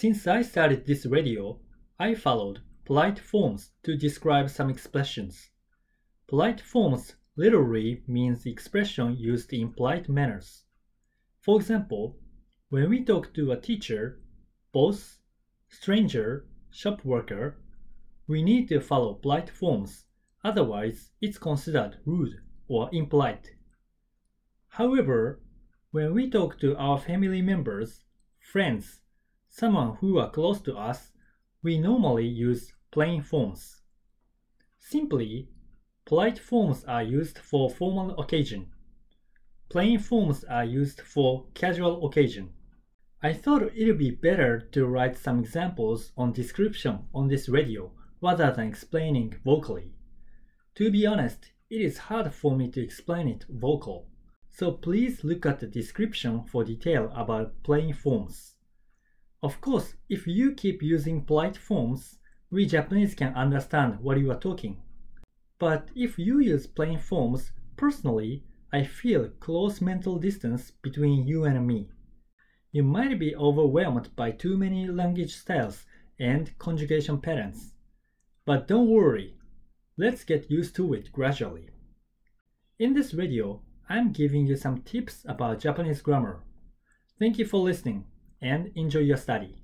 Since I started this radio, I followed polite forms to describe some expressions. Polite forms literally means expression used in polite manners. For example, when we talk to a teacher, boss, stranger, shop worker, we need to follow polite forms, otherwise, it's considered rude or impolite. However, when we talk to our family members, friends, someone who are close to us, we normally use plain forms. Simply, polite forms are used for formal occasion. Plain forms are used for casual occasion. I thought it would be better to write some examples on description on this radio rather than explaining vocally. To be honest, it is hard for me to explain it vocal. So please look at the description for detail about plain forms. Of course, if you keep using polite forms, we Japanese can understand what you are talking. But if you use plain forms, personally, I feel close mental distance between you and me. You might be overwhelmed by too many language styles and conjugation patterns. But don't worry, let's get used to it gradually. In this video, I'm giving you some tips about Japanese grammar. Thank you for listening and enjoy your study.